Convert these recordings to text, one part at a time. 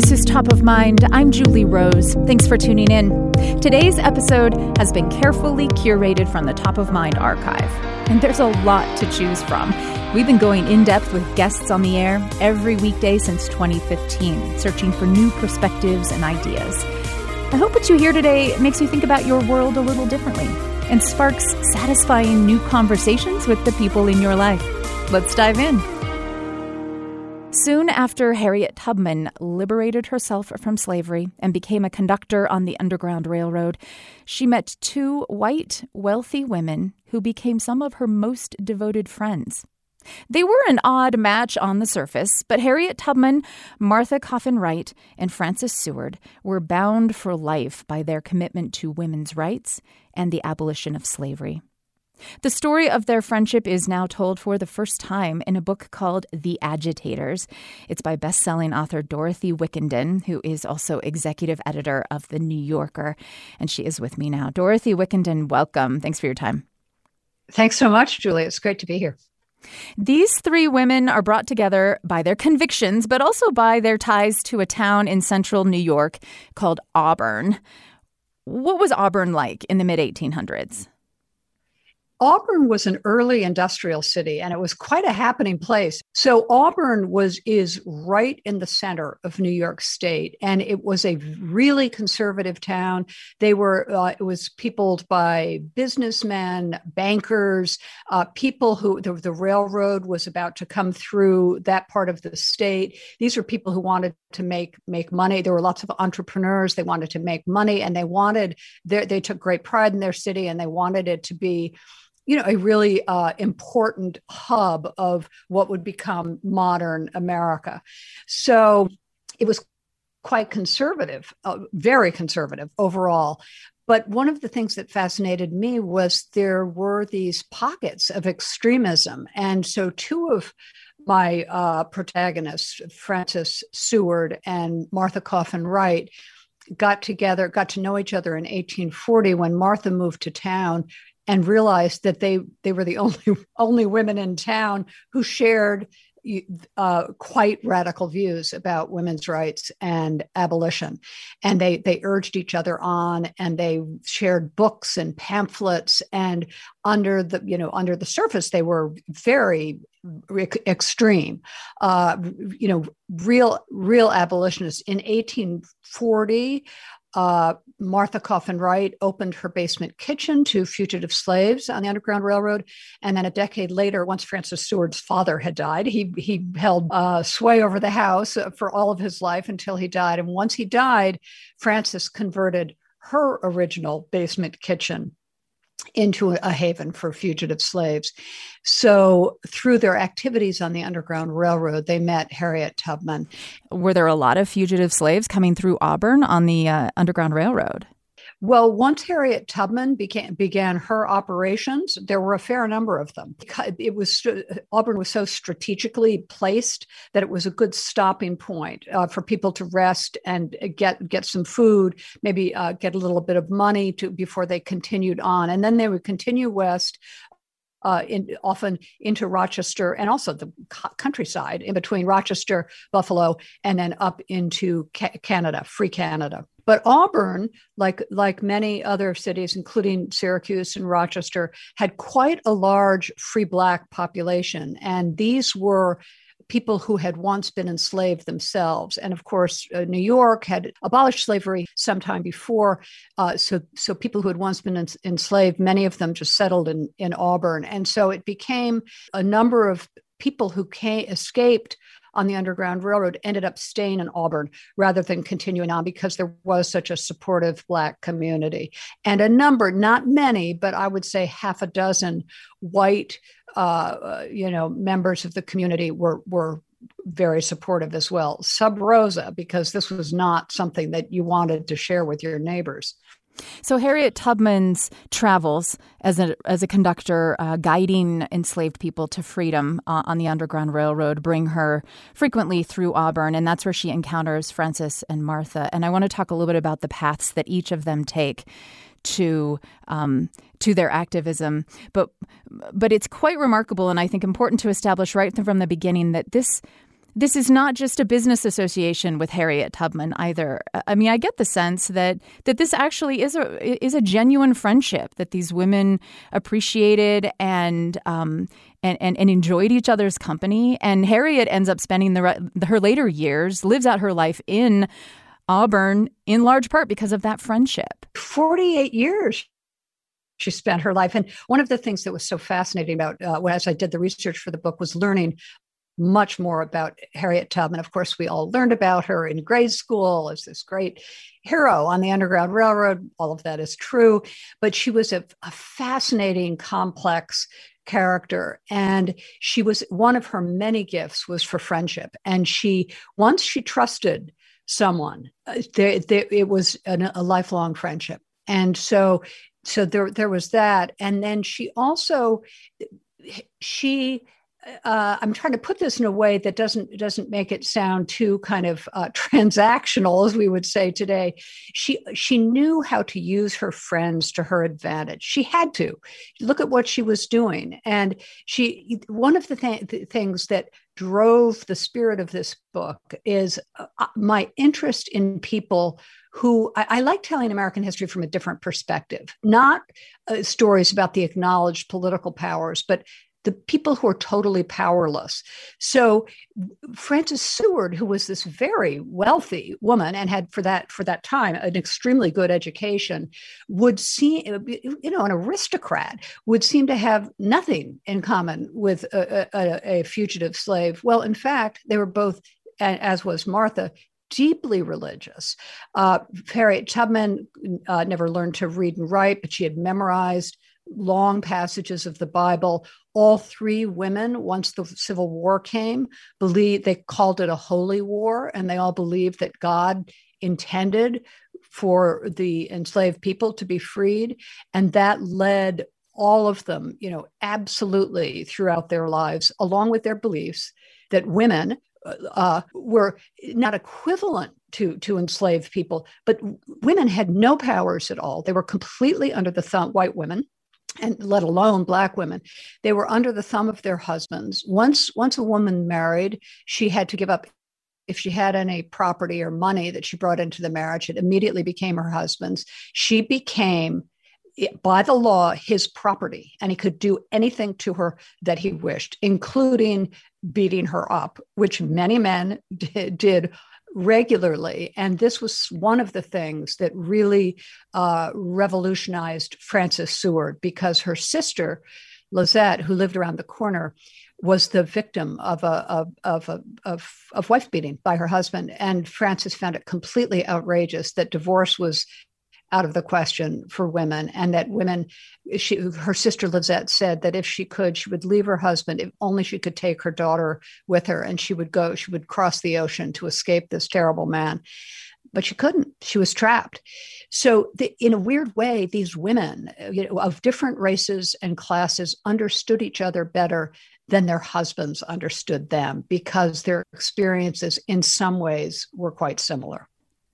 This is Top of Mind. I'm Julie Rose. Thanks for tuning in. Today's episode has been carefully curated from the Top of Mind archive, and there's a lot to choose from. We've been going in depth with guests on the air every weekday since 2015, searching for new perspectives and ideas. I hope what you hear today makes you think about your world a little differently and sparks satisfying new conversations with the people in your life. Let's dive in. Soon after Harriet Tubman liberated herself from slavery and became a conductor on the Underground Railroad, she met two white, wealthy women who became some of her most devoted friends. They were an odd match on the surface, but Harriet Tubman, Martha Coffin Wright, and Frances Seward were bound for life by their commitment to women's rights and the abolition of slavery. The story of their friendship is now told for the first time in a book called The Agitators. It's by best-selling author Dorothy Wickenden, who is also executive editor of The New Yorker, and she is with me now. Dorothy Wickenden, welcome. Thanks for your time. Thanks so much, Julie. It's great to be here. These three women are brought together by their convictions, but also by their ties to a town in central New York called Auburn. What was Auburn like in the mid 1800s? Auburn was an early industrial city and it was quite a happening place. So Auburn was is right in the center of New York State and it was a really conservative town. They were uh, it was peopled by businessmen, bankers, uh, people who the, the railroad was about to come through that part of the state. These were people who wanted to make make money. There were lots of entrepreneurs. They wanted to make money and they wanted they took great pride in their city and they wanted it to be you know, a really uh, important hub of what would become modern America. So it was quite conservative, uh, very conservative overall. But one of the things that fascinated me was there were these pockets of extremism. And so two of my uh, protagonists, Frances Seward and Martha Coffin Wright, got together, got to know each other in 1840 when Martha moved to town and realized that they they were the only only women in town who shared uh, quite radical views about women's rights and abolition, and they they urged each other on, and they shared books and pamphlets, and under the you know under the surface they were very extreme, uh, you know, real real abolitionists. In 1840 uh, Martha Coffin Wright opened her basement kitchen to fugitive slaves on the Underground Railroad. And then a decade later, once Frances Seward's father had died, he, he held uh, sway over the house for all of his life until he died. And once he died, Frances converted her original basement kitchen into a haven for fugitive slaves. So, through their activities on the Underground Railroad, they met Harriet Tubman. Were there a lot of fugitive slaves coming through Auburn on the uh, Underground Railroad? Well, once Harriet Tubman began, began her operations, there were a fair number of them. It was Auburn was so strategically placed that it was a good stopping point uh, for people to rest and get get some food, maybe uh, get a little bit of money to before they continued on, and then they would continue west uh, in, often into Rochester and also the countryside in between Rochester, Buffalo, and then up into ca- Canada, free Canada. But Auburn, like like many other cities, including Syracuse and Rochester, had quite a large free black population, and these were people who had once been enslaved themselves. And of course, uh, New York had abolished slavery sometime before. Uh, so, so people who had once been enslaved, many of them just settled in, in Auburn. And so it became a number of people who came, escaped on the Underground Railroad ended up staying in Auburn rather than continuing on because there was such a supportive Black community. And a number, not many, but I would say half a dozen white, uh, you know, members of the community were, were very supportive as well. Sub rosa, because this was not something that you wanted to share with your neighbors. So Harriet Tubman's travels as a as a conductor, uh, guiding enslaved people to freedom uh, on the Underground Railroad, bring her frequently through Auburn, and that's where she encounters Frances and Martha. And I want to talk a little bit about the paths that each of them take to um, to their activism. But but it's quite remarkable, and I think important to establish right from the beginning that this this is not just a business association with Harriet Tubman either. I mean, I get the sense that that this actually is a is a genuine friendship that these women appreciated and um, and, and, and enjoyed each other's company. And Harriet ends up spending the her later years lives out her life in Auburn in large part because of that friendship. Forty eight years she spent her life. And one of the things that was so fascinating about uh, as I did the research for the book was learning much more about Harriet Tubman. Of course, we all learned about her in grade school as this great hero on the Underground Railroad. All of that is true. But she was a, a fascinating, complex character and she was one of her many gifts was for friendship and she once she trusted someone uh, there, there, it was an, a lifelong friendship and so so there there was that and then she also she uh, I'm trying to put this in a way that doesn't doesn't make it sound too kind of uh, transactional, as we would say today. She she knew how to use her friends to her advantage. She had to look at what she was doing, and she one of the, th- the things that drove the spirit of this book is uh, my interest in people who I, I, like telling American history from a different perspective, not uh, stories about the acknowledged political powers, but the people who are totally powerless. So Frances Seward, who was this very wealthy woman and had for that for that time an extremely good education, would seem you know an aristocrat would seem to have nothing in common with a, a, a fugitive slave. Well, in fact, they were both, as was Martha, deeply religious. Uh, Harriet Tubman uh, never learned to read and write, but she had memorized long passages of the Bible. All three women, once the Civil War came, believed they called it a holy war, and they all believed that God intended for the enslaved people to be freed. And that led all of them, you know, absolutely throughout their lives, along with their beliefs that women uh, were not equivalent to to enslaved people, but women had no powers at all. They were completely under the thumb. White women and let alone black women they were under the thumb of their husbands. Once once a woman married she had to give up. If she had any property or money that she brought into the marriage it immediately became her husband's. She became eh, by the law his property and he could do anything to her that he wished including beating her up which many men did, did regularly. And this was one of the things that really uh, revolutionized Frances Seward because her sister, Lizette, who lived around the corner, was the victim of a of a of, of wife beating by her husband, and Frances found it completely outrageous that divorce was out of the question for women and that women she her sister Lizette said that if she could she would leave her husband if only she could take her daughter with her and she would go she would cross the ocean to escape this terrible man. But she couldn't. She was trapped. So the, in a weird way these women you know, of different races and classes understood each other better than their husbands understood them because their experiences in some ways were quite similar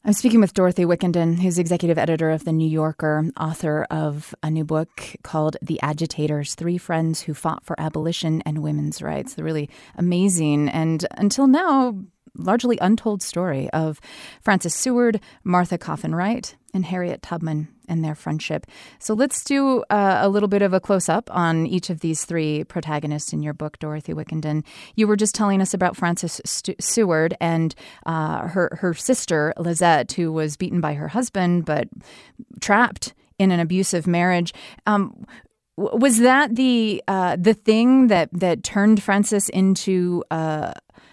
I'm speaking with Dorothy Wickenden, who's executive editor of The New Yorker, author of a new book called The Agitators Three Friends Who Fought for Abolition and Women's Rights. Really amazing and until now largely untold story of Frances Seward, Martha Coffin Wright, and Harriet Tubman and their friendship. So let's do uh, a little bit of a close up on each of these three protagonists in your book, Dorothy Wickenden. You were just telling us about Frances St- Seward and uh, her her sister Lizette, who was beaten by her husband but trapped in an abusive marriage. Um, was that the uh, the thing that that turned Frances into uh,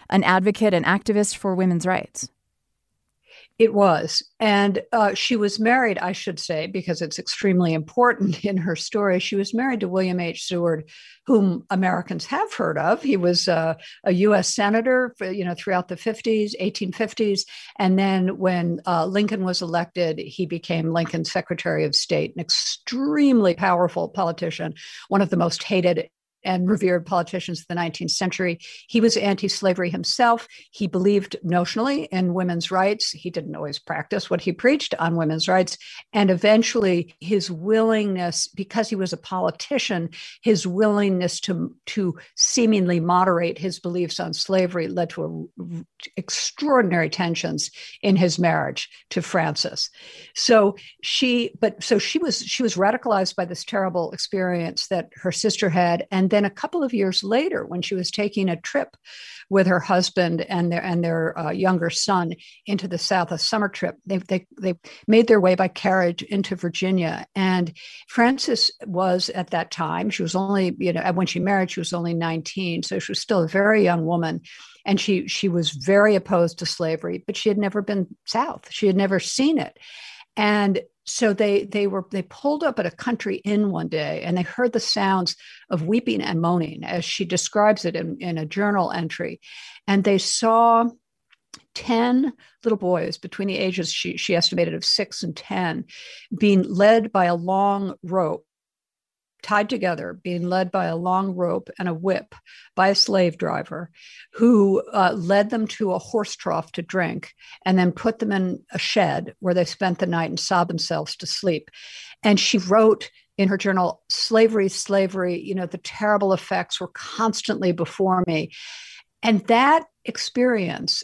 an advocate, an activist for women's rights? It was. And uh, she was married, I should say, because it's extremely important in her story. She was married to William H. Seward, whom Americans have heard of. He was uh, a U.S. senator, for, you know, throughout the 50s, 1850s, and then when uh, Lincoln was elected, he became Lincoln's Secretary of State, an extremely powerful politician, one of the most hated and revered politicians of the 19th century. He was anti slavery himself. He believed notionally in women's rights. He didn't always practice what he preached on women's rights. And eventually, his willingness, because he was a politician, his willingness to, to seemingly moderate his beliefs on slavery led to a, extraordinary tensions in his marriage to Frances. So she, but so she was she was radicalized by this terrible experience that her sister had, and then a couple of years later, when she was taking a trip with her husband and their and their uh, younger son into the South, a summer trip, they, they they made their way by carriage into Virginia, and Frances was at that time she was only you know when she married she was only nineteen, so she was still a very young woman. And she she was very opposed to slavery but she had never been south. She had never seen it. And so they they were they pulled up at a country inn one day and they heard the sounds of weeping and moaning as she describes it in, in a journal entry. And they saw 10 little boys between the ages she, she estimated of 6 and 10 being led by a long rope tied together, being led by a long rope and a whip by a slave driver who uh, led them to a horse trough to drink and then put them in a shed where they spent the night and sobbed themselves to sleep. And she wrote in her journal, Slavery, slavery, you know, the terrible effects were constantly before me. And that experience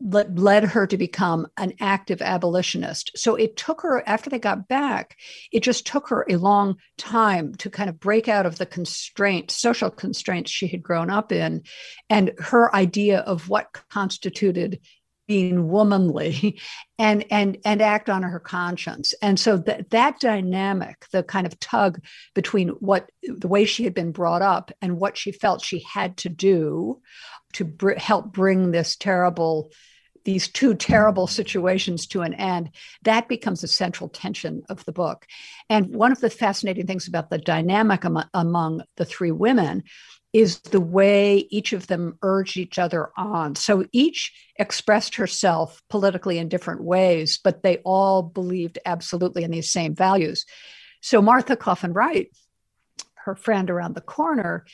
led her to become an active abolitionist. So it took her, after they got back, it just took her a long time to kind of break out of the constraints, social constraints she had grown up in, and her idea of what constituted being womanly and and and act on her conscience and so that that dynamic the kind of tug between what the way she had been brought up and what she felt she had to do to br- help bring this terrible these two terrible situations to an end that becomes a central tension of the book and one of the fascinating things about the dynamic am- among the three women is the way each of them urged each other on. So each expressed herself politically in different ways, but they all believed absolutely in these same values. So Martha Coffin Wright, her friend around the corner,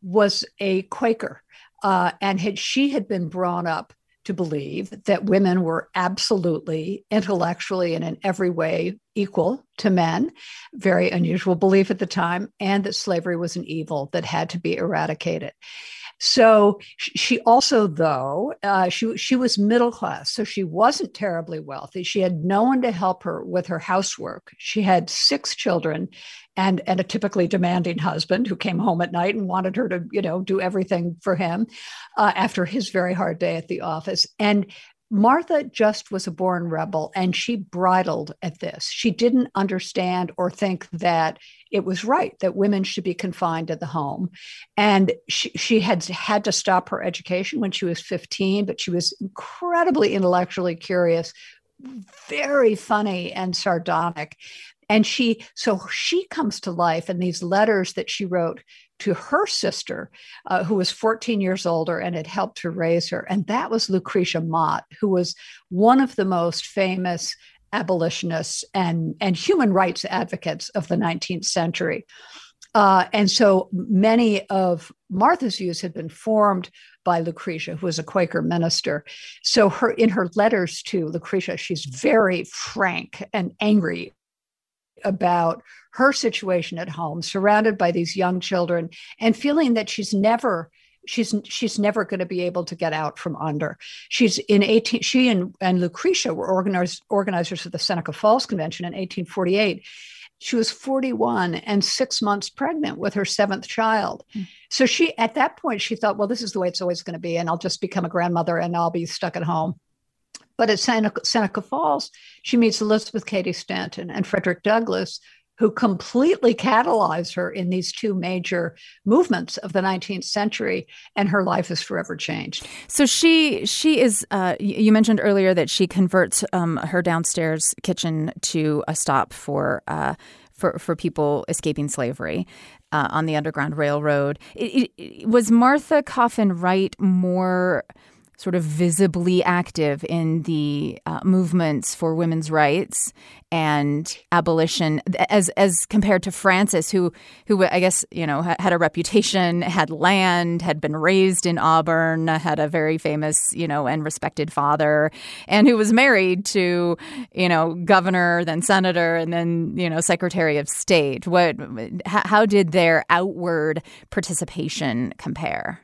was a Quaker uh, and had she had been brought up to believe that women were absolutely intellectually and in every way equal to men, very unusual belief at the time, and that slavery was an evil that had to be eradicated. So she also, though, uh, she she was middle class, so she wasn't terribly wealthy. She had no one to help her with her housework. She had six children, and and a typically demanding husband who came home at night and wanted her to you know do everything for him uh, after his very hard day at the office and Martha just was a born rebel and she bridled at this. She didn't understand or think that it was right that women should be confined to the home. And she, she had had to stop her education when she was 15, but she was incredibly intellectually curious, very funny and sardonic and she so she comes to life in these letters that she wrote to her sister uh, who was 14 years older and had helped to raise her and that was lucretia mott who was one of the most famous abolitionists and, and human rights advocates of the 19th century uh, and so many of Martha's views had been formed by Lucretia, who was a Quaker minister. So her in her letters to Lucretia, she's very frank and angry about her situation at home, surrounded by these young children, and feeling that she's never she's she's never going to be able to get out from under. She's in 18 she and, and Lucretia were organized, organizers of the Seneca Falls Convention in 1848. She was 41 and 6 months pregnant with her seventh child. Mm. So she at that point she thought, well this is the way it's always going to be and I'll just become a grandmother and I'll be stuck at home. But at Seneca, Seneca Falls, she meets Elizabeth Cady Stanton and Frederick Douglass, who completely catalyze her in these two major movements of the 19th century and her life is forever changed so she she is uh, you mentioned earlier that she converts um, her downstairs kitchen to a stop for uh, for, for people escaping slavery uh, on the Underground Railroad. It, it, was Martha Coffin Wright more sort of visibly active in the uh, movements for women's rights and abolition as as compared to Frances who who I guess you know had a reputation had land had been raised in Auburn had a very famous you know and respected father and who was married to you know governor then senator and then you know secretary of state. What how did their outward participation compare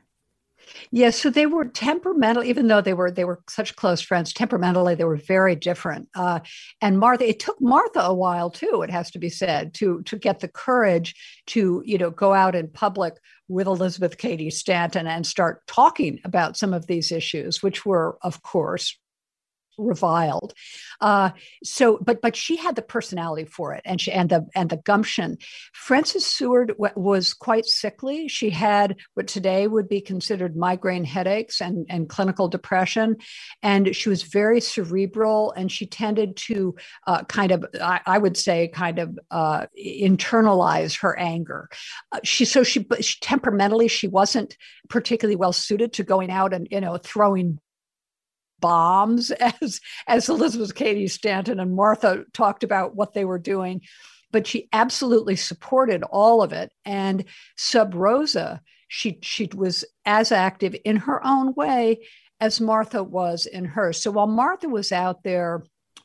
Yes, so they were temperamental, even though they were they were such close friends. Temperamentally, they were very different. Uh, and Martha, it took Martha a while too. It has to be said to to get the courage to you know go out in public with Elizabeth Cady Stanton and start talking about some of these issues, which were, of course, reviled. Uh, so, but but she had the personality for it, and she and the and the gumption. Frances Seward w- was quite sickly. She had what today would be considered migraine headaches and and clinical depression, and she was very cerebral, and she tended to uh, kind of I, I, would say kind of uh, internalize her anger. Uh, she so she, she temperamentally she wasn't particularly well suited to going out and you know throwing bombs as as Elizabeth Cady Stanton and Martha talked about what they were doing but she absolutely supported all of it. And sub rosa she she was as active in her own way as Martha was in hers. So while Martha was out there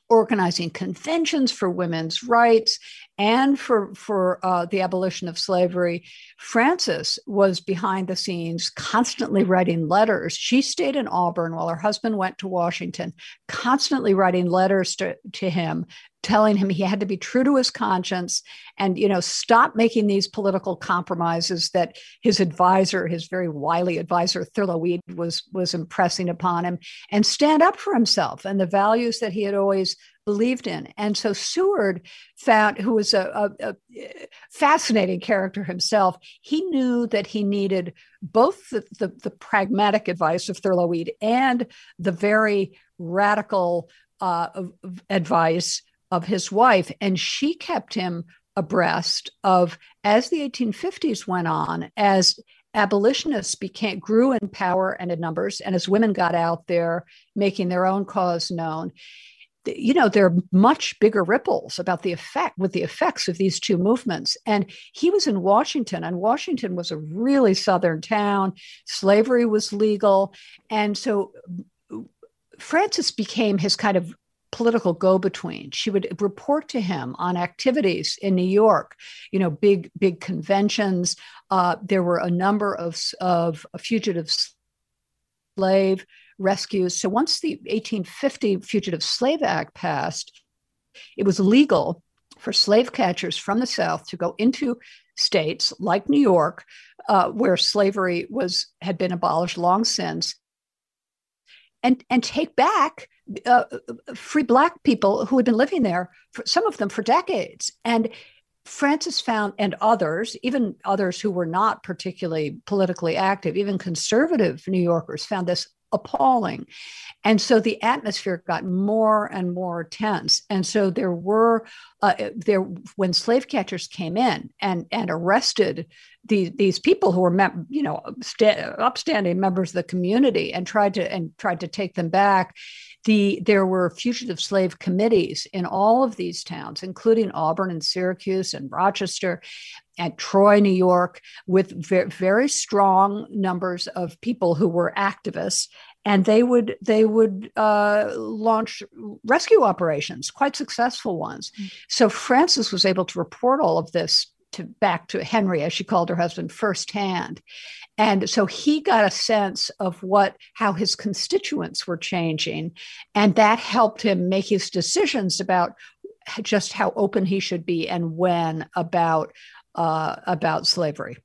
organizing conventions for women's rights and for for uh, the abolition of slavery. Frances was behind the scenes, constantly writing letters. She stayed in Auburn while her husband went to Washington, constantly writing letters to, to him, telling him he had to be true to his conscience and you know stop making these political compromises that his advisor his very wily advisor thurlow weed was was impressing upon him and stand up for himself and the values that he had always believed in. And so Seward found, who was a, a, a, fascinating character himself, he knew that he needed both the, the, the pragmatic advice of Thurlow Weed and the very radical uh, advice of his wife. And she kept him abreast of as the 1850s went on, as abolitionists became grew in power and in numbers and as women got out there making their own cause known you know there are much bigger ripples about the effect with the effects of these two movements. And he was in washington and washington was a really southern town. Slavery was legal. And so Frances became his kind of political go-between. She would report to him on activities in new york you know big big conventions. Uh, there were a number of, of fugitive slave rescues. So once the 1850 Fugitive Slave Act passed, it was legal for slave catchers from the South to go into states like New York, uh, where slavery was had been abolished long since, and and take back uh, free black people who had been living there, for, some of them for decades, and. Frances found, and others, even others who were not particularly politically active, even conservative New Yorkers, found this appalling. And so the atmosphere got more and more tense. And so there were uh, there when slave catchers came in and and arrested these these people who were mem- you know upstanding members of the community and tried to and tried to take them back. The, there were fugitive slave committees in all of these towns, including Auburn and Syracuse and Rochester and Troy, New York, with very, very strong numbers of people who were activists and they would they would uh, launch rescue operations, quite successful ones. Mm-hmm. So Frances was able to report all of this to back to Henry, as she called her husband, firsthand, and so he got a sense of what how his constituents were changing, and that helped him make his decisions about just how open he should be and when about uh, about slavery.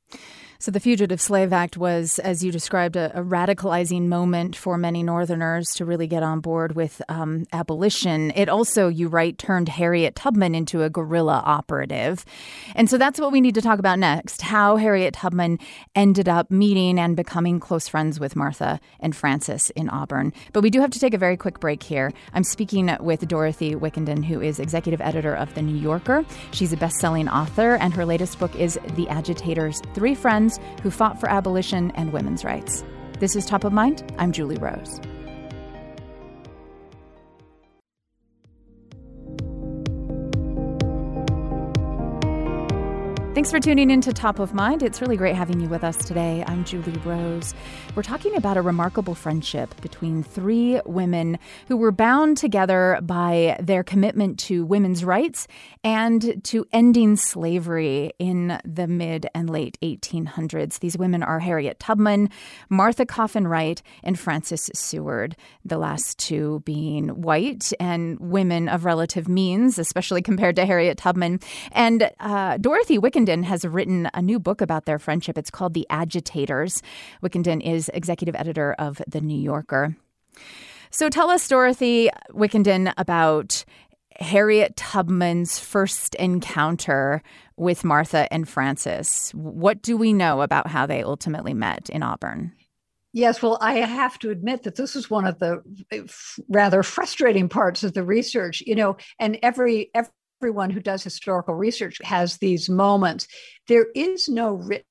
So, the Fugitive Slave Act was, as you described, a, a radicalizing moment for many Northerners to really get on board with um, abolition. It also, you write, turned Harriet Tubman into a guerrilla operative. And so that's what we need to talk about next how Harriet Tubman ended up meeting and becoming close friends with Martha and Frances in Auburn. But we do have to take a very quick break here. I'm speaking with Dorothy Wickenden, who is executive editor of The New Yorker. She's a best selling author, and her latest book is The Agitators Three Friends who fought for abolition and women's rights. This is Top of Mind. I'm Julie Rose. Thanks for tuning in to Top of Mind. It's really great having you with us today. I'm Julie Rose. We're talking about a remarkable friendship between three women who were bound together by their commitment to women's rights and to ending slavery in the mid and late 1800s. These women are Harriet Tubman, Martha Coffin Wright, and Frances Seward, the last two being white and women of relative means, especially compared to Harriet Tubman. And uh, Dorothy Wickenden has written a new book about their friendship. It's called The Agitators. Wickenden is executive editor of The New Yorker. So tell us, Dorothy Wickenden, about Harriet Tubman's first encounter with Martha and Frances. What do we know about how they ultimately met in Auburn? Yes, well, I have to admit that this is one of the eh, rather frustrating parts of the research, you know, and every every everyone who does historical research has these moments. There is no written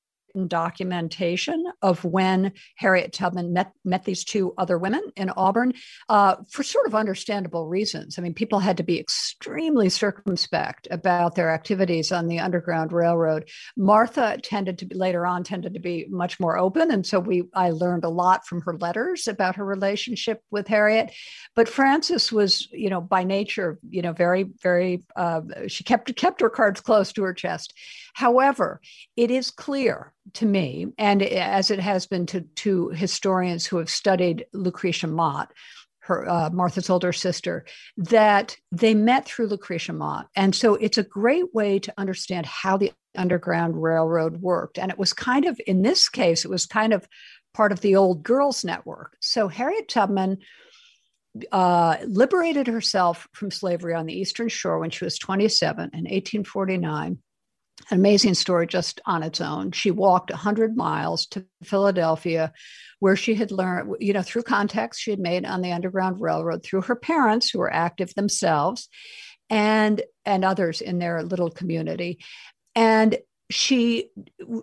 documentation of when Harriet Tubman met, met these two other women in Auburn uh, for sort of understandable reasons. I mean, people had to be extremely circumspect about their activities on the Underground Railroad. Martha tended to be later on tended to be much more open, and so we I learned a lot from her letters about her relationship with Harriet. But Frances was, you know, by nature, you know, very very uh, she kept kept her cards close to her chest. However, it is clear to me, and as it has been to, to historians who have studied Lucretia Mott, her uh, Martha's older sister, that they met through Lucretia Mott, and so it's a great way to understand how the Underground Railroad worked. And it was kind of, in this case, it was kind of part of the old girls' network. So Harriet Tubman. Uh, liberated herself from slavery on the Eastern Shore when she was 27 in 1849 an amazing story just on its own. She walked 100 miles to Philadelphia, where she had learned, you know, through contacts she had made on the Underground Railroad, through her parents who were active themselves, and and others in their little community, and she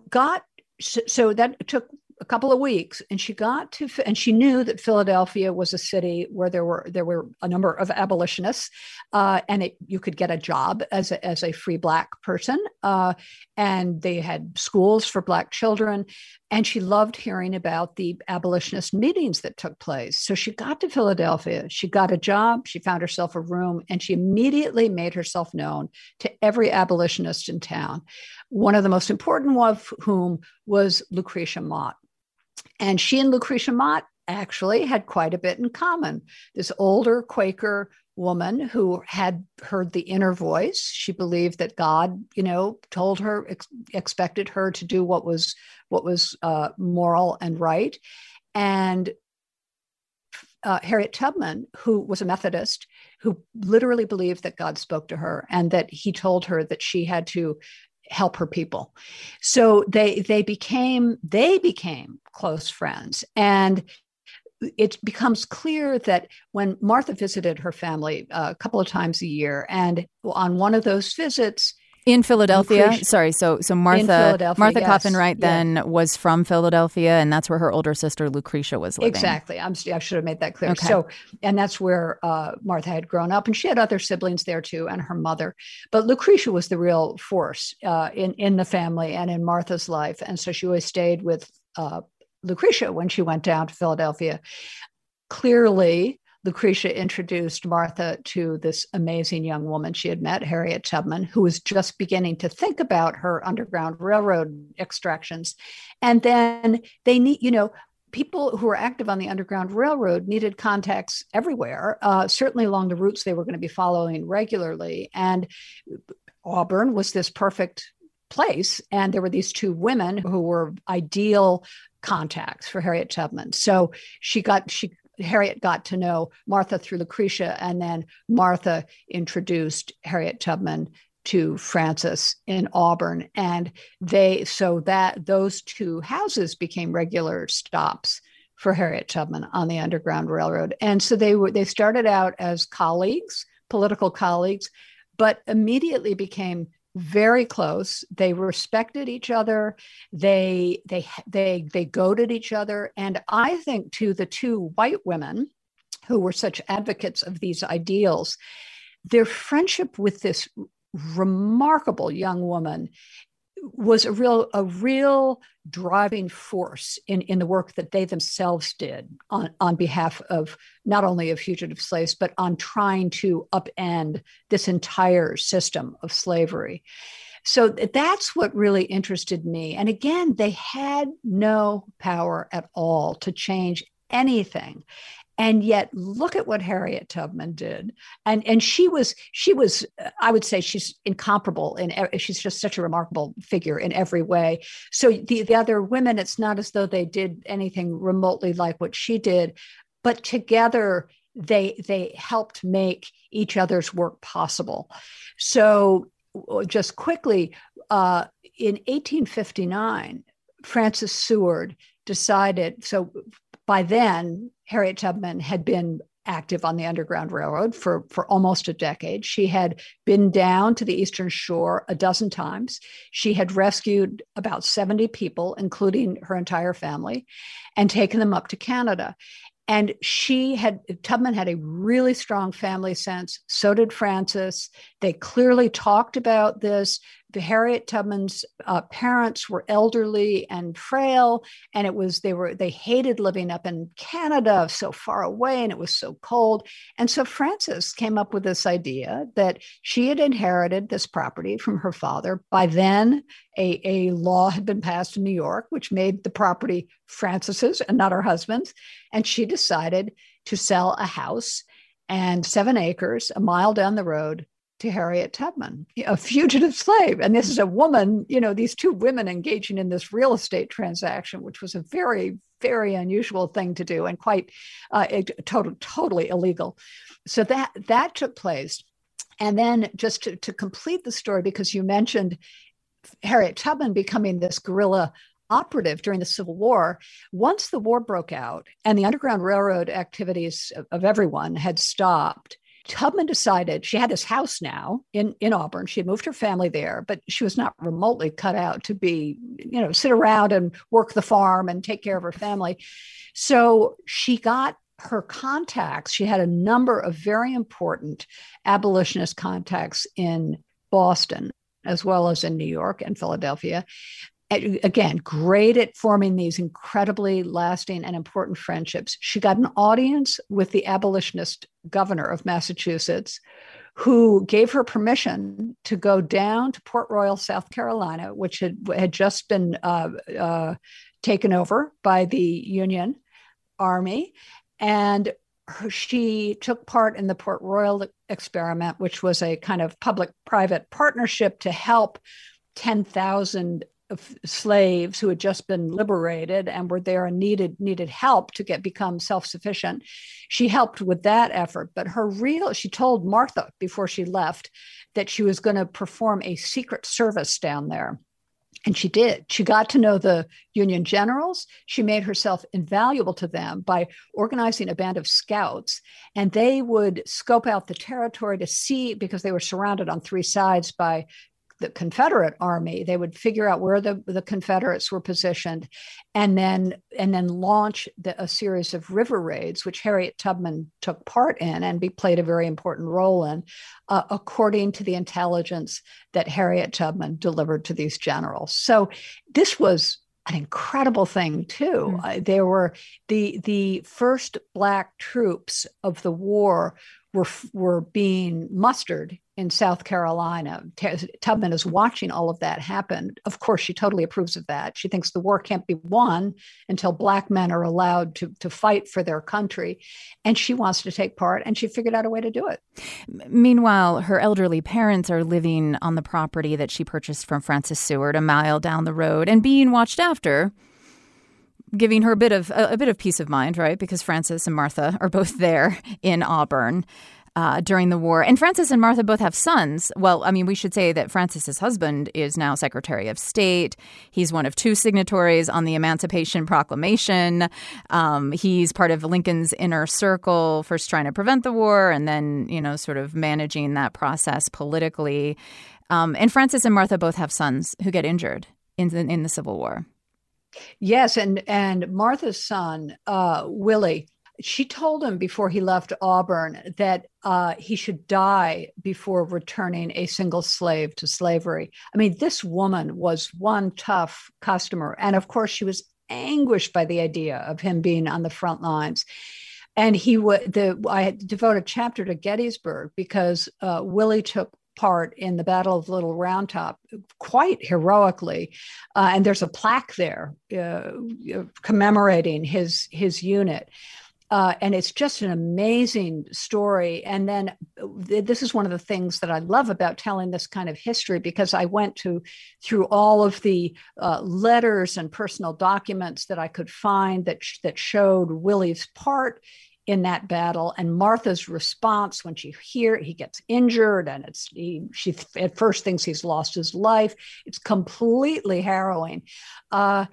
got so that took a couple of weeks and she got to and she knew that Philadelphia was a city where there were there were a number of abolitionists uh, and it, you could get a job as a, as a free black person uh, and they had schools for black children and she loved hearing about the abolitionist meetings that took place. So she got to Philadelphia she got a job she found herself a room and she immediately made herself known to every abolitionist in town. One of the most important of whom was Lucretia Mott and she and Lucretia Mott actually had quite a bit in common. This older Quaker woman who had heard the inner voice. She believed that God, you know, told her, ex- expected her to do what was what was uh, moral and right. And uh, Harriet Tubman, who was a Methodist, who literally believed that God spoke to her and that He told her that she had to help her people. So they they became they became close friends and it becomes clear that when Martha visited her family uh, a couple of times a year, and on one of those visits, in Philadelphia. Sorry, so so Martha Martha yes. Coffin Wright then yeah. was from Philadelphia, and that's where her older sister Lucretia was living. Exactly. I'm, i should have made that clear. Okay. So, and that's where uh, Martha had grown up, and she had other siblings there too, and her mother. But Lucretia was the real force uh, in in the family and in Martha's life, and so she always stayed with uh, Lucretia when she went down to Philadelphia. Clearly, Lucretia introduced Martha to this amazing young woman she had met, Harriet Tubman, who was just beginning to think about her Underground Railroad extractions. And then they need, you know, people who were active on the Underground Railroad needed contacts everywhere, uh, certainly along the routes they were going to be following regularly. And Auburn was this perfect place. And there were these two women who were ideal contacts for Harriet Tubman. So she got she Harriet got to know Martha through Lucretia, and then Martha introduced Harriet Tubman to Frances in Auburn, and they so that those two houses became regular stops for Harriet Tubman on the Underground Railroad, and so they were they started out as colleagues, political colleagues, but immediately became very close. They respected each other. They they they they goaded each other. And I think to the two white women who were such advocates of these ideals, their friendship with this remarkable young woman was a real a real driving force in, in the work that they themselves did on, on behalf of not only of fugitive slaves, but on trying to upend this entire system of slavery. So that's what really interested me. And again, they had no power at all to change anything and yet look at what harriet tubman did. And and she was she was i would say she's incomparable and she's just such a remarkable figure in every way. So the, the other women it's not as though they did anything remotely like what she did but together they they helped make each other's work possible. So just quickly uh, in 1859 frances seward decided so by then, Harriet Tubman had been active on the Underground Railroad for, for almost a decade. She had been down to the Eastern Shore a dozen times. She had rescued about 70 people, including her entire family, and taken them up to Canada. And she had, Tubman had a really strong family sense. So did Frances. They clearly talked about this Harriet Tubman's uh, parents were elderly and frail, and it was they were they hated living up in Canada, so far away, and it was so cold. And so Frances came up with this idea that she had inherited this property from her father. By then, a, a law had been passed in New York, which made the property Frances's and not her husband's, and she decided to sell a house and seven acres a mile down the road to Harriet Tubman, a fugitive slave. And this is a woman, you know, these two women engaging in this real estate transaction, which was a very, very unusual thing to do and quite uh, total, totally illegal. So that that took place. And then just to, to complete the story, because you mentioned Harriet Tubman becoming this guerrilla operative during the Civil War. Once the war broke out and the Underground Railroad activities of, of everyone had stopped, Tubman decided she had this house now in, in Auburn. She had moved her family there, but she was not remotely cut out to be, you know, sit around and work the farm and take care of her family. So she got her contacts. She had a number of very important abolitionist contacts in Boston, as well as in New York and Philadelphia again, great at forming these incredibly lasting and important friendships. She got an audience with the abolitionist governor of Massachusetts, who gave her permission to go down to Port Royal, South Carolina, which had, had just been uh, uh, taken over by the Union Army. And she took part in the Port Royal experiment, which was a kind of public private partnership to help 10,000 slaves who had just been liberated and were there and needed needed help to get become self-sufficient she helped with that effort but her real she told martha before she left that she was going to perform a secret service down there and she did. She got to know the Union generals. She made herself invaluable to them by organizing a band of scouts. And they would scope out the territory to see, because they were surrounded on three sides by the Confederate army. They would figure out where the, the Confederates were positioned, and then and then launch the, a series of river raids, which Harriet Tubman took part in and be, played a very important role in, uh, according to the intelligence that Harriet Tubman delivered to these generals. So this was an incredible thing too. Mm. Uh, there were the the first black troops of the war were were being mustered in South Carolina. Tubman is watching all of that happen. Of course, she totally approves of that. She thinks the war can't be won until Black men are allowed to, to fight for their country. And she wants to take part, and she figured out a way to do it. Meanwhile, her elderly parents are living on the property that she purchased from Frances Seward a mile down the road and being watched after giving her a bit of a, a, bit of peace of mind, right? Because Frances and Martha are both there in Auburn uh, during the war. And Frances and Martha both have sons. Well, I mean, we should say that Frances's husband is now Secretary of State. He's one of two signatories on the Emancipation Proclamation. Um, he's part of Lincoln's inner circle, first trying to prevent the war and then, you know, sort of managing that process politically. Um, and Frances and Martha both have sons who get injured in the, in the Civil War. Yes, and and Martha's son, uh, Willie, she told him before he left Auburn that uh, he should die before returning a single slave to slavery. I mean, this woman was one tough customer. And of course, she was anguished by the idea of him being on the front lines. And he would the I devote a chapter to Gettysburg because uh, Willie took part in the Battle of Little Round Top quite heroically, uh, and there's a plaque there uh, commemorating his his unit. Uh, and it's just an amazing story. And then this is one of the things that I love about telling this kind of history because I went to through all of the uh, letters and personal documents that I could find that sh- that showed Willie's part in that battle and martha's response when she hear he gets injured and it's he, she at first thinks he's lost his life it's completely harrowing uh,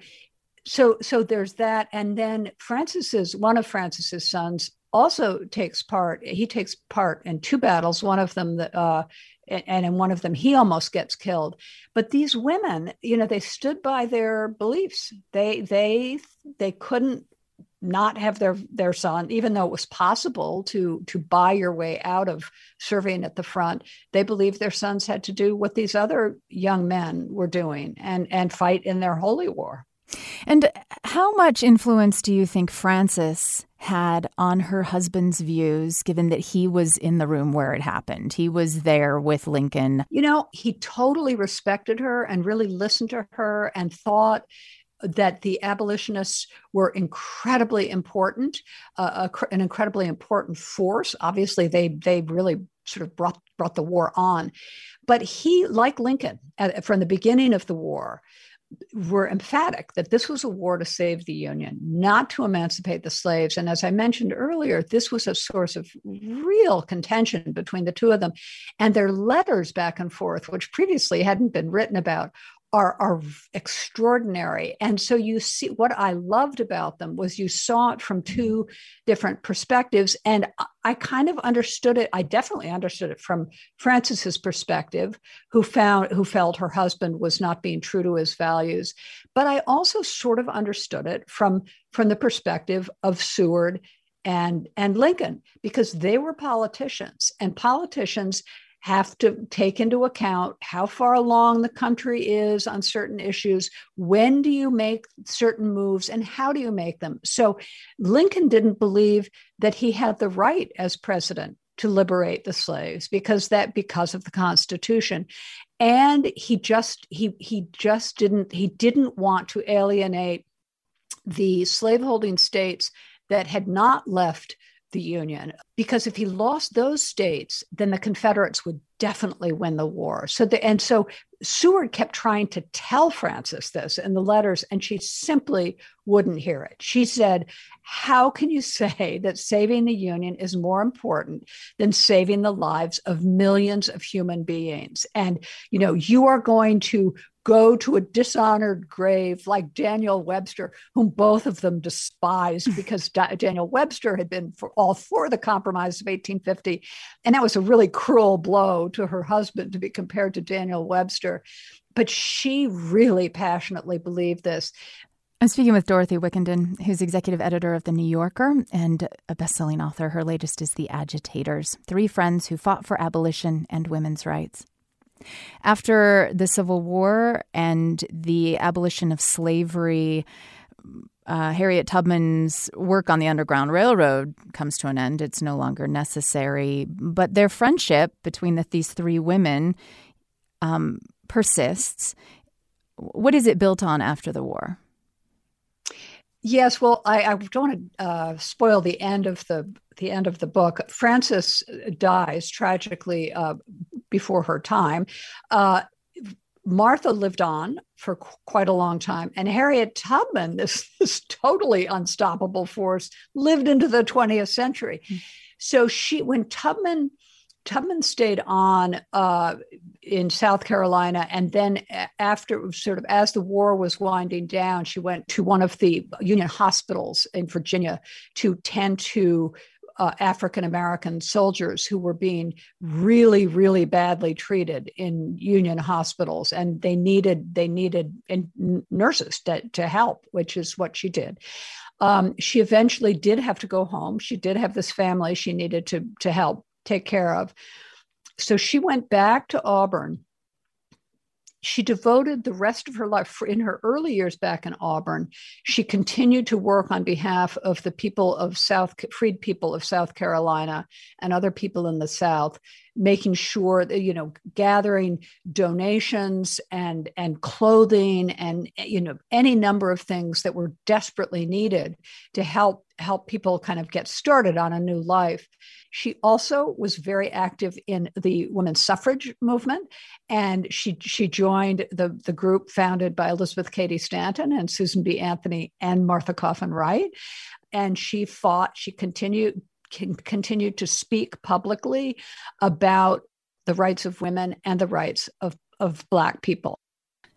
so so there's that. And then frances's one of frances's sons also takes part he takes part in two battles one of them that uh, and in one of them he almost gets killed. But these women you know they stood by their beliefs. They they they couldn't not have their their son even though it was possible to to buy your way out of serving at the front. They believed their sons had to do what these other young men were doing and and fight in their holy war and how much influence do you think Frances had on her husband's views, given that he was in the room where it happened? He was there with Lincoln. You know, he totally respected her and really listened to her and thought that the abolitionists were incredibly important, uh, an incredibly important force. Obviously, they they really sort of brought brought the war on, but he, like Lincoln, from the beginning of the war, were emphatic that this was a war to save the Union, not to emancipate the slaves. And as I mentioned earlier, this was a source of real contention between the two of them. And their letters back and forth, which previously hadn't been written about, are, are extraordinary. And so you see what I loved about them was you saw it from two different perspectives. And I kind of understood it. I definitely understood it from Frances's perspective, who found who felt her husband was not being true to his values. But I also sort of understood it from, from the perspective of Seward and, and Lincoln, because they were politicians, and politicians have to take into account how far along the country is on certain issues. When do you make certain moves and how do you make them? So Lincoln didn't believe that he had the right as president to liberate the slaves because that because of the constitution and he just he he just didn't he didn't want to alienate the slaveholding states that had not left the Union because if he lost those states, then the Confederates would definitely win the war. So the, and so Seward kept trying to tell Frances this in the letters, and she simply wouldn't hear it. She said, How can you say that saving the Union is more important than saving the lives of millions of human beings? And, you know, you are going to go to a dishonored grave like Daniel Webster, whom both of them despised mm. because Daniel Webster had been for all for the Compromise of 1850. And that was a really cruel blow to her husband to be compared to Daniel Webster. But she really passionately believed this. I'm speaking with Dorothy Wickenden, who's executive editor of The New Yorker and a best-selling author. Her latest is The Agitators, three friends who fought for abolition and women's rights. After the Civil War and the abolition of slavery, uh, Harriet Tubman's work on the Underground Railroad comes to an end. It's no longer necessary. But their friendship between the, these three women um, persists. What is it built on after the war? Yes, well, I, I don't want to uh, spoil the end of the the end of the book. Frances dies tragically uh, before her time. Uh, Martha lived on for qu- quite a long time, and Harriet Tubman, this, this totally unstoppable force, lived into the 20th century. Mm-hmm. So she, when Tubman Tubman stayed on uh, in South Carolina, and then after, sort of as the war was winding down, she went to one of the Union hospitals in Virginia to tend to uh, African American soldiers who were being really, really badly treated in Union hospitals, and they needed they needed nurses to, to help, which is what she did. Um, she eventually did have to go home. She did have this family she needed to, to help take care of. So she went back to Auburn she devoted the rest of her life in her early years back in Auburn. She continued to work on behalf of the people of South, freed people of South Carolina and other people in the South, making sure that, you know, gathering donations and, and clothing and, you know, any number of things that were desperately needed to help help people kind of get started on a new life. She also was very active in the women's suffrage movement, and she she joined the the group founded by Elizabeth Cady Stanton and Susan B. Anthony and Martha Coffin Wright, and she fought. She continued continued to speak publicly about the rights of women and the rights of of black people.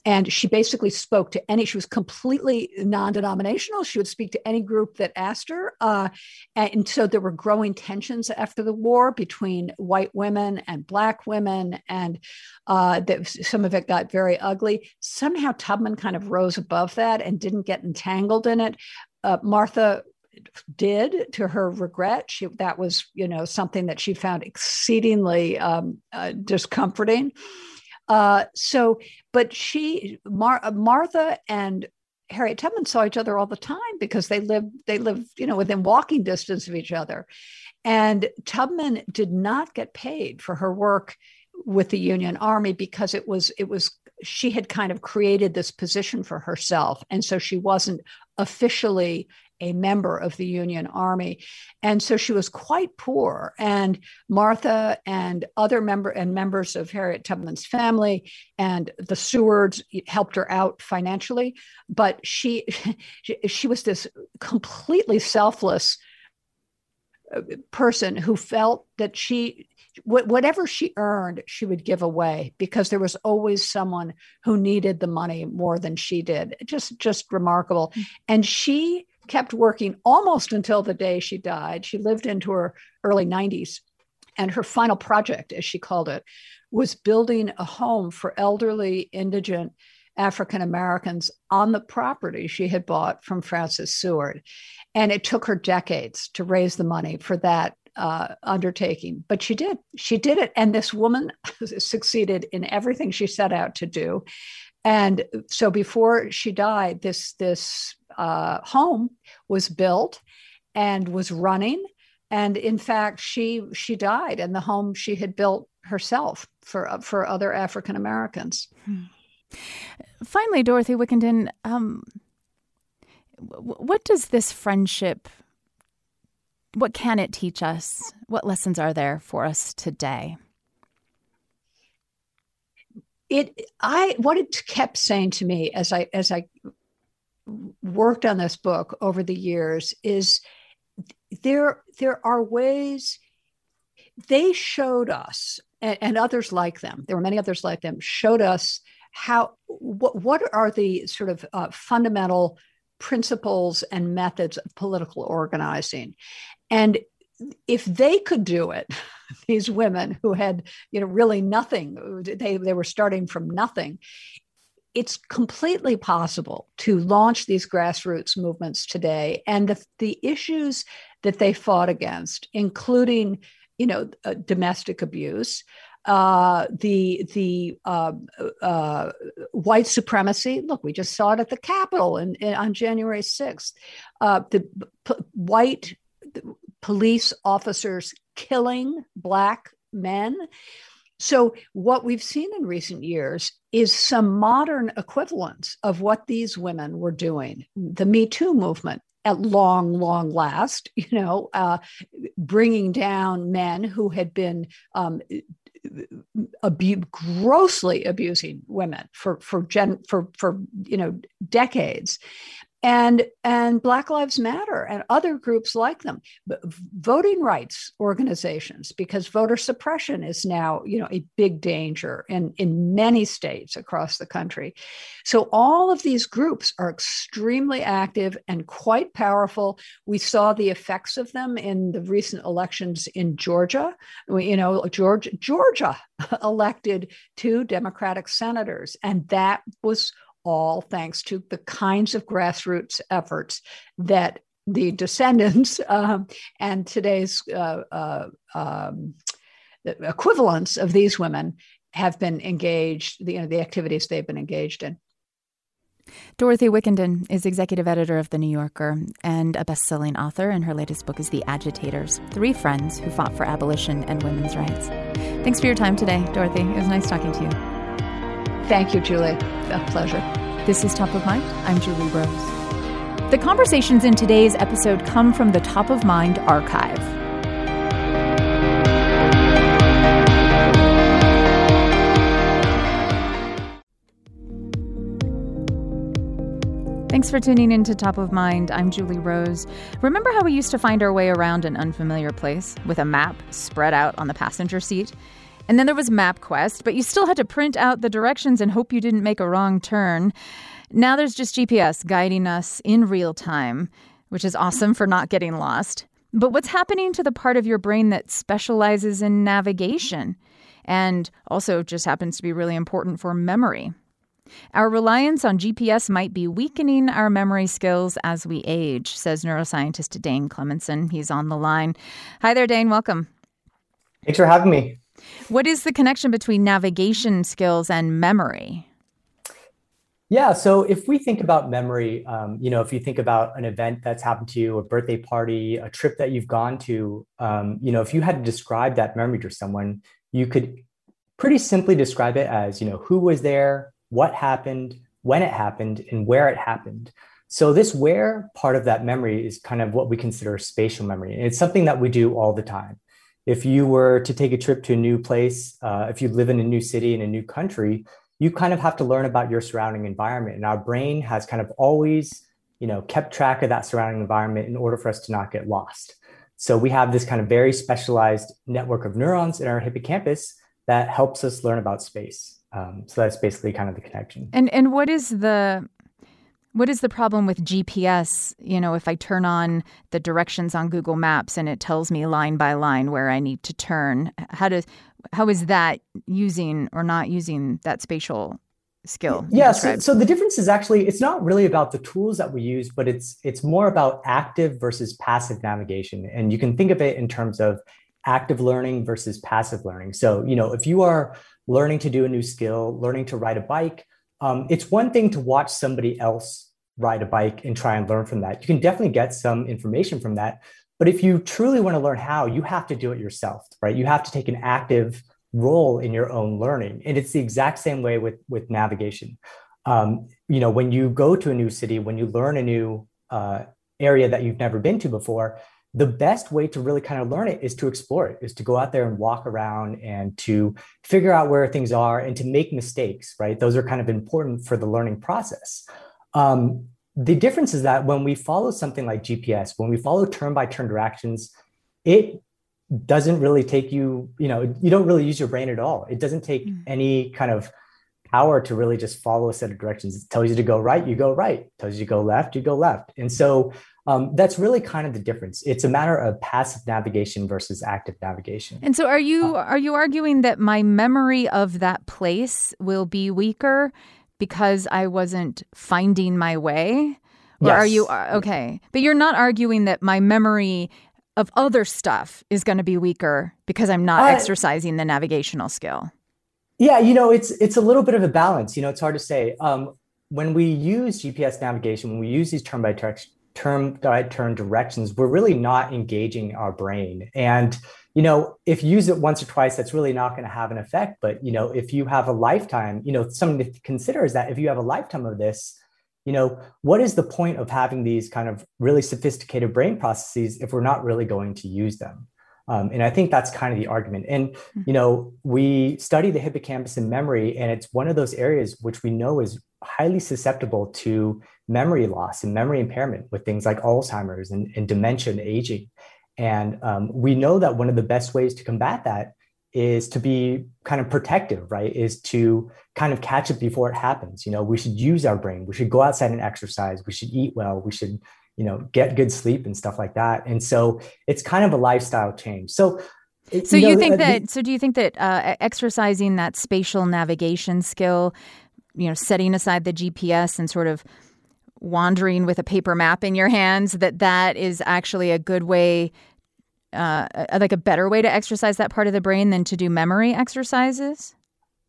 And she basically spoke to any she was completely non-denominational. She would speak to any group that asked her uh, and so there were growing tensions after the war between white women and black women and uh, that some of it got very ugly. Somehow tubman kind of rose above that and didn't get entangled in it. Uh, martha did to her regret. She that was you know something that she found exceedingly um, uh, discomforting. Uh, so, but she, Mar- uh, Martha and Harriet Tubman saw each other all the time because they lived they lived you know within walking distance of each other, and Tubman did not get paid for her work with the Union Army because it was it was she had kind of created this position for herself, and so she wasn't officially a member of the Union Army. And so she was quite poor. And Martha and other member and members of Harriet Tubman's family and the Sewards helped her out financially. But she she was this completely selfless uh, person who felt that she whatever she earned she would give away because there was always someone who needed the money more than she did just just remarkable mm. and she kept working almost until the day she died. She lived into her early 90s. And her final project, as she called it, was building a home for elderly, indigent African Americans on the property she had bought from Frances Seward. And it took her decades to raise the money for that uh, undertaking, but she did. She did it. And this woman succeeded in everything she set out to do. And so before she died, this, this uh, home was built and was running. And in fact, she she died in the home she had built herself for for other African Americans. Hmm. Finally, Dorothy Wickenden, um, what does this friendship? What can it teach us? What lessons are there for us today? It I what it kept saying to me as I as I worked on this book over the years is there there are ways they showed us and, and, others like them there were many others like them showed us how what, what are the sort of uh, fundamental principles and methods of political organizing. And if they could do it these women who had you know really nothing they, they were starting from nothing it's completely possible to launch these grassroots movements today and the, the issues that they fought against including you know uh, domestic abuse uh, the the uh, uh, white supremacy. Look, we just saw it at the Capitol in, in on January sixth. Uh, the p- white police officers killing black men. So, what we've seen in recent years is some modern equivalents of what these women were doing. The Me Too movement, at long, long last, you know, uh, bringing down men who had been um, abu- grossly abusing women for for gen for for you know decades and and black lives matter and other groups like them. Voting rights organizations because voter suppression is now you know a big danger in in many states across the country. So all of these groups are extremely active and quite powerful. We saw the effects of them in the recent elections in georgia. You know georgia georgia elected two democratic senators and that was all thanks to the kinds of grassroots efforts that the descendants um, and today's uh, uh, um, equivalents of these women have been engaged, you know, the activities they've been engaged in. Dorothy Wickenden is executive editor of The New Yorker and a best selling author, and her latest book is The Agitators Three Friends Who Fought for Abolition and Women's Rights. Thanks for your time today, Dorothy. It was nice talking to you. Thank you, Julie. A pleasure. This is Top of Mind. I'm Julie Rose. The conversations in today's episode come from the Top of Mind archive. Thanks for tuning in to Top of Mind. I'm Julie Rose. Remember how we used to find our way around an unfamiliar place with a map spread out on the passenger seat? And then there was MapQuest, but you still had to print out the directions and hope you didn't make a wrong turn. Now there's just GPS guiding us in real time, which is awesome for not getting lost. But what's happening to the part of your brain that specializes in navigation and also just happens to be really important for memory? Our reliance on GPS might be weakening our memory skills as we age, says neuroscientist Dane Clemenson. He's on the line. Hi there, Dane. Welcome. Thanks for having me. What is the connection between navigation skills and memory? Yeah, so if we think about memory, um, you know, if you think about an event that's happened to you, a birthday party, a trip that you've gone to, um, you know, if you had to describe that memory to someone, you could pretty simply describe it as, you know, who was there, what happened, when it happened, and where it happened. So this where part of that memory is kind of what we consider spatial memory. And it's something that we do all the time. If you were to take a trip to a new place, uh, if you live in a new city in a new country, you kind of have to learn about your surrounding environment. And our brain has kind of always, you know, kept track of that surrounding environment in order for us to not get lost. So we have this kind of very specialized network of neurons in our hippocampus that helps us learn about space. Um, so that's basically kind of the connection. And and what is the what is the problem with GPS? You know, if I turn on the directions on Google Maps and it tells me line by line where I need to turn, how does how is that using or not using that spatial skill? Yeah, so, so the difference is actually it's not really about the tools that we use, but it's it's more about active versus passive navigation. And you can think of it in terms of active learning versus passive learning. So, you know, if you are learning to do a new skill, learning to ride a bike. Um, it's one thing to watch somebody else ride a bike and try and learn from that. You can definitely get some information from that. But if you truly want to learn how, you have to do it yourself, right? You have to take an active role in your own learning. And it's the exact same way with, with navigation. Um, you know, when you go to a new city, when you learn a new uh, area that you've never been to before, the best way to really kind of learn it is to explore it is to go out there and walk around and to figure out where things are and to make mistakes right those are kind of important for the learning process um, the difference is that when we follow something like gps when we follow turn by turn directions it doesn't really take you you know you don't really use your brain at all it doesn't take mm. any kind of power to really just follow a set of directions it tells you to go right you go right it tells you to go left you go left and so um, that's really kind of the difference. It's a matter of passive navigation versus active navigation. And so, are you uh, are you arguing that my memory of that place will be weaker because I wasn't finding my way? Or yes. are you uh, okay? But you're not arguing that my memory of other stuff is going to be weaker because I'm not uh, exercising the navigational skill. Yeah, you know, it's it's a little bit of a balance. You know, it's hard to say. Um, when we use GPS navigation, when we use these turn by turn term guide turn directions, we're really not engaging our brain. And, you know, if you use it once or twice, that's really not going to have an effect. But, you know, if you have a lifetime, you know, something to consider is that if you have a lifetime of this, you know, what is the point of having these kind of really sophisticated brain processes if we're not really going to use them? Um, and I think that's kind of the argument. And, hmm. you know, we study the hippocampus in memory, and it's one of those areas which we know is highly susceptible to memory loss and memory impairment with things like Alzheimer's and, and dementia and aging. And um, we know that one of the best ways to combat that is to be kind of protective, right? Is to kind of catch it before it happens. You know, we should use our brain. We should go outside and exercise. We should eat well. We should, you know, get good sleep and stuff like that. And so it's kind of a lifestyle change. So so you, know, think uh, that so do you think that uh, exercising that spatial navigation skill you know setting aside the gps and sort of wandering with a paper map in your hands that that is actually a good way uh, like a better way to exercise that part of the brain than to do memory exercises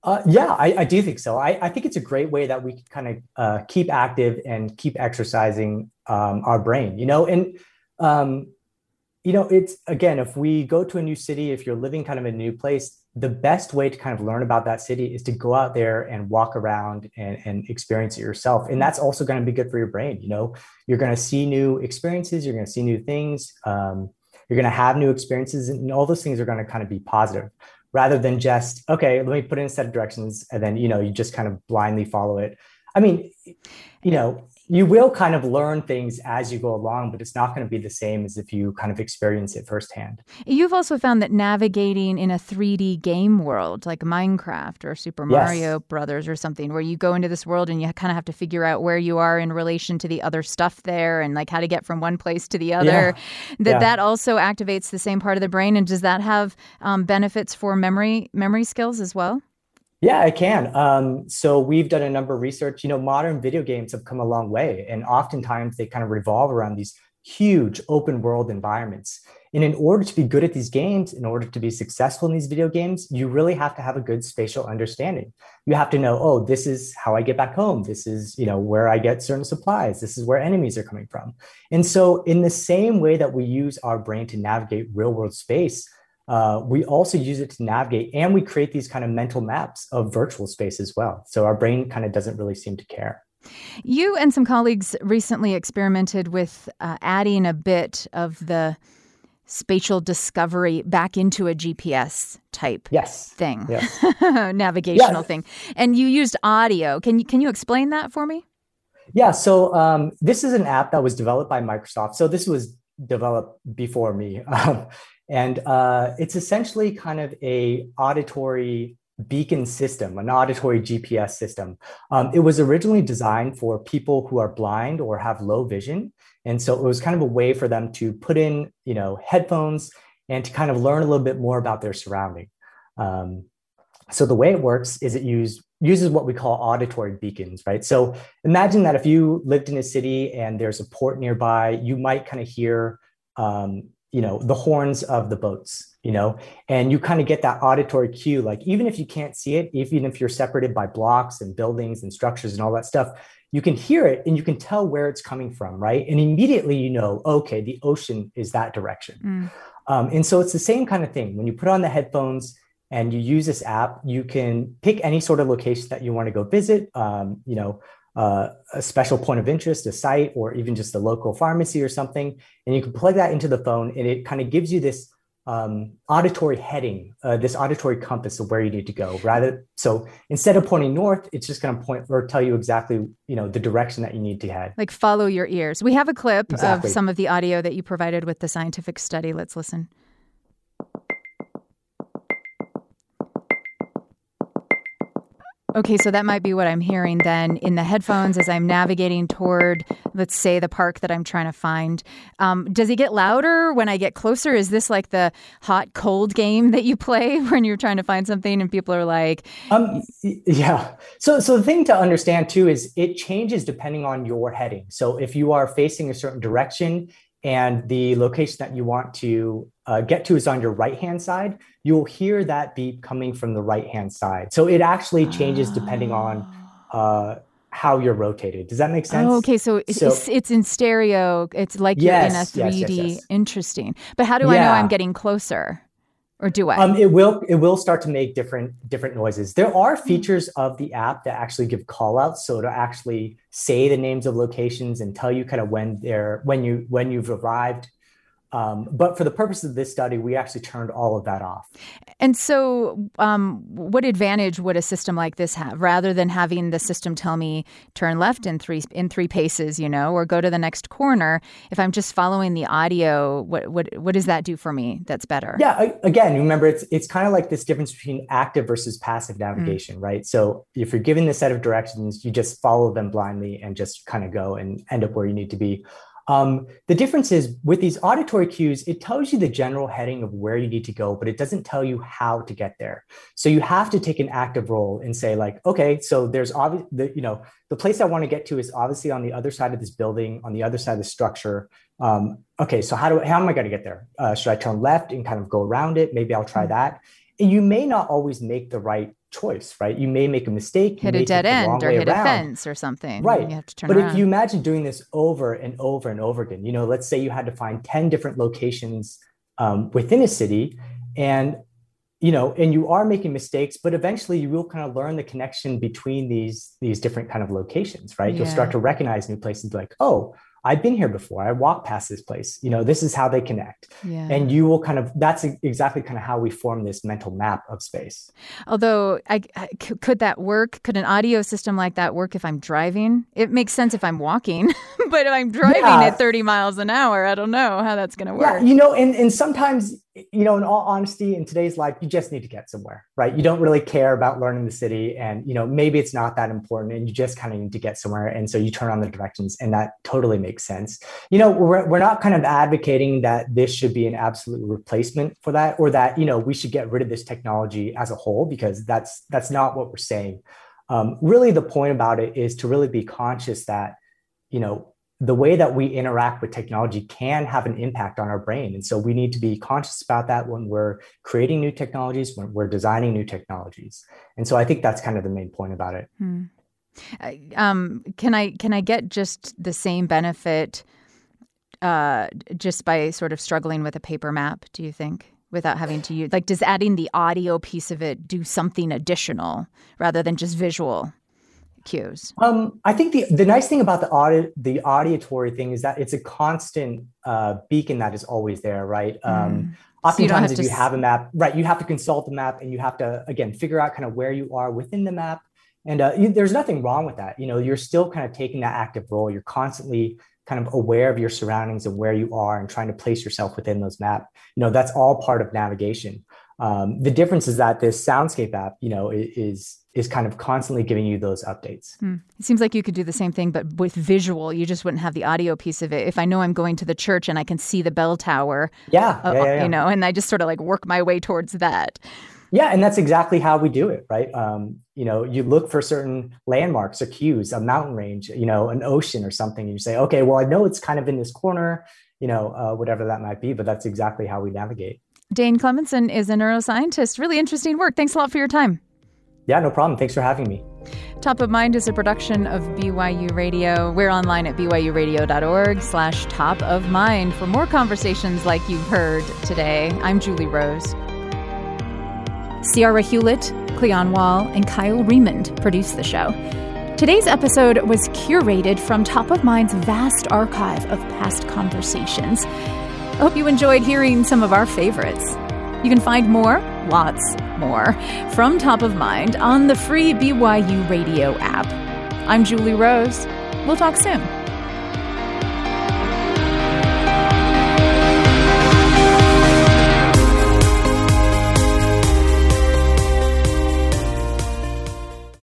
uh, yeah, I, I, do think so. I, I, think it's a great way that we can kind of uh, keep active and keep exercising um, our brain, you know, and, um, you know, it's again, if we go to a new city, if you're living kind of a new place, the best way to kind of learn about that city is to go out there and walk around and, and experience it yourself. And that's also going to be good for your brain. You know, you're going to see new experiences, you're going to see new things, um, you're going to have new experiences, and all those things are going to kind of be positive rather than just okay let me put in a set of directions and then you know you just kind of blindly follow it i mean you know you will kind of learn things as you go along, but it's not going to be the same as if you kind of experience it firsthand. You've also found that navigating in a 3D game world like Minecraft or Super yes. Mario Brothers or something, where you go into this world and you kind of have to figure out where you are in relation to the other stuff there and like how to get from one place to the other, yeah. that yeah. that also activates the same part of the brain. And does that have um, benefits for memory memory skills as well? Yeah, I can. Um, so we've done a number of research. You know, modern video games have come a long way, and oftentimes they kind of revolve around these huge open world environments. And in order to be good at these games, in order to be successful in these video games, you really have to have a good spatial understanding. You have to know, oh, this is how I get back home. This is, you know, where I get certain supplies. This is where enemies are coming from. And so, in the same way that we use our brain to navigate real world space, uh, we also use it to navigate and we create these kind of mental maps of virtual space as well. So our brain kind of doesn't really seem to care. You and some colleagues recently experimented with uh, adding a bit of the spatial discovery back into a GPS type yes. thing, yes. navigational thing, and you used audio. Can you can you explain that for me? Yeah, so um, this is an app that was developed by Microsoft. So this was developed before me, um, and uh, it's essentially kind of a auditory beacon system, an auditory GPS system. Um, it was originally designed for people who are blind or have low vision. And so it was kind of a way for them to put in, you know, headphones and to kind of learn a little bit more about their surrounding. Um, so the way it works is it use, uses what we call auditory beacons, right? So imagine that if you lived in a city and there's a port nearby, you might kind of hear um, you know the horns of the boats you know? And you kind of get that auditory cue like even if you can't see it even if you're separated by blocks and buildings and structures and all that stuff you can hear it and you can tell where it's coming from right? And immediately you know okay the ocean is that direction. Mm. um, and so it's the same kind of thing. When you put on the headphones and you use this app you can pick any sort of location that you want to go visit um, you know uh, a special point of interest, a site, or even just a local pharmacy or something. And you can plug that into the phone, and it kind of gives you this um, auditory heading, uh, this auditory compass of where you need to go. Rather, so instead of pointing north, it's just going to point or tell you exactly, you know, the direction that you need to head. Like follow your ears. We have a clip exactly. of some of the audio that you provided with the scientific study. Let's listen. Okay, so that might be what I'm hearing then in the headphones as I'm navigating toward, let's say, the park that I'm trying to find. Um, does it get louder when I get closer? Is this like the hot cold game that you play when you're trying to find something and people are like, um, yeah. So, so the thing to understand too is it changes depending on your heading. So if you are facing a certain direction, and the location that you want to uh, get to is on your right hand side, you'll hear that beep coming from the right hand side. So it actually changes depending on uh, how you're rotated. Does that make sense? Oh, okay, so, so it's, it's, in stereo. It's like yes, you're in a 3D. Yes, yes, Interesting. But how do yeah. I know I'm getting closer? Or do I? Um, it will it will start to make different different noises. There are hmm. features of the app that actually give call outs, so to actually say the names of locations and tell you kind of when they're when you when you've arrived um, but for the purpose of this study, we actually turned all of that off. And so, um, what advantage would a system like this have, rather than having the system tell me turn left in three in three paces, you know, or go to the next corner? If I'm just following the audio, what what what does that do for me? That's better. Yeah. Again, remember, it's it's kind of like this difference between active versus passive mm. navigation, mm. right? So if you're given the set of directions, you just follow them blindly and just kind of go and end up where you need to be. Um, the difference is with these auditory cues, it tells you the general heading of where you need to go, but it doesn't tell you how to get there. So you have to take an active role and say, like, okay, so there's obviously the, you know, the place I want to get to is obviously on the other side of this building, on the other side of the structure. Um, okay, so how do how am I going to get there? Uh, should I turn left and kind of go around it? Maybe I'll try mm-hmm. that. And you may not always make the right choice, right? You may make a mistake, hit a dead end, or hit around. a fence or something. Right. You have to turn but around. if you imagine doing this over and over and over again, you know, let's say you had to find 10 different locations um, within a city and you know and you are making mistakes but eventually you will kind of learn the connection between these these different kind of locations right yeah. you'll start to recognize new places like oh I've been here before. I walked past this place. You know, this is how they connect. Yeah. And you will kind of, that's exactly kind of how we form this mental map of space. Although, I, could that work? Could an audio system like that work if I'm driving? It makes sense if I'm walking, but if I'm driving yeah. at 30 miles an hour, I don't know how that's going to work. Yeah, you know, and, and sometimes you know, in all honesty, in today's life, you just need to get somewhere, right? You don't really care about learning the city, and you know, maybe it's not that important, and you just kind of need to get somewhere, and so you turn on the directions, and that totally makes sense. You know, we're we're not kind of advocating that this should be an absolute replacement for that, or that you know we should get rid of this technology as a whole, because that's that's not what we're saying. Um, really, the point about it is to really be conscious that you know the way that we interact with technology can have an impact on our brain. And so we need to be conscious about that when we're creating new technologies, when we're designing new technologies. And so I think that's kind of the main point about it. Hmm. Um, can I can I get just the same benefit uh, just by sort of struggling with a paper map? Do you think? Without having to use, like, does adding the audio piece of it do something additional rather than just visual? Cues? Um, I think the, the nice thing about the audit the auditory thing is that it's a constant uh, beacon that is always there, right? Um, mm. Oftentimes, so if you have a map, right, you have to consult the map and you have to again figure out kind of where you are within the map. And uh, you, there's nothing wrong with that. You know, you're still kind of taking that active role. You're constantly kind of aware of your surroundings and where you are and trying to place yourself within those map. You know, that's all part of navigation. Um, the difference is that this soundscape app, you know, is is kind of constantly giving you those updates. Hmm. It seems like you could do the same thing, but with visual. You just wouldn't have the audio piece of it. If I know I'm going to the church and I can see the bell tower, yeah, uh, yeah, yeah, yeah. you know, and I just sort of like work my way towards that. Yeah, and that's exactly how we do it, right? Um, you know, you look for certain landmarks or cues, a mountain range, you know, an ocean or something, and you say, okay, well, I know it's kind of in this corner, you know, uh, whatever that might be, but that's exactly how we navigate. Dane Clemenson is a neuroscientist. Really interesting work. Thanks a lot for your time. Yeah, no problem. Thanks for having me. Top of Mind is a production of BYU Radio. We're online at byuradio.org slash top of mind for more conversations like you've heard today. I'm Julie Rose. Ciara Hewlett, Cleon Wall, and Kyle Remond produced the show. Today's episode was curated from Top of Mind's vast archive of past conversations. I hope you enjoyed hearing some of our favorites. You can find more, lots more, from Top of Mind on the free BYU Radio app. I'm Julie Rose. We'll talk soon.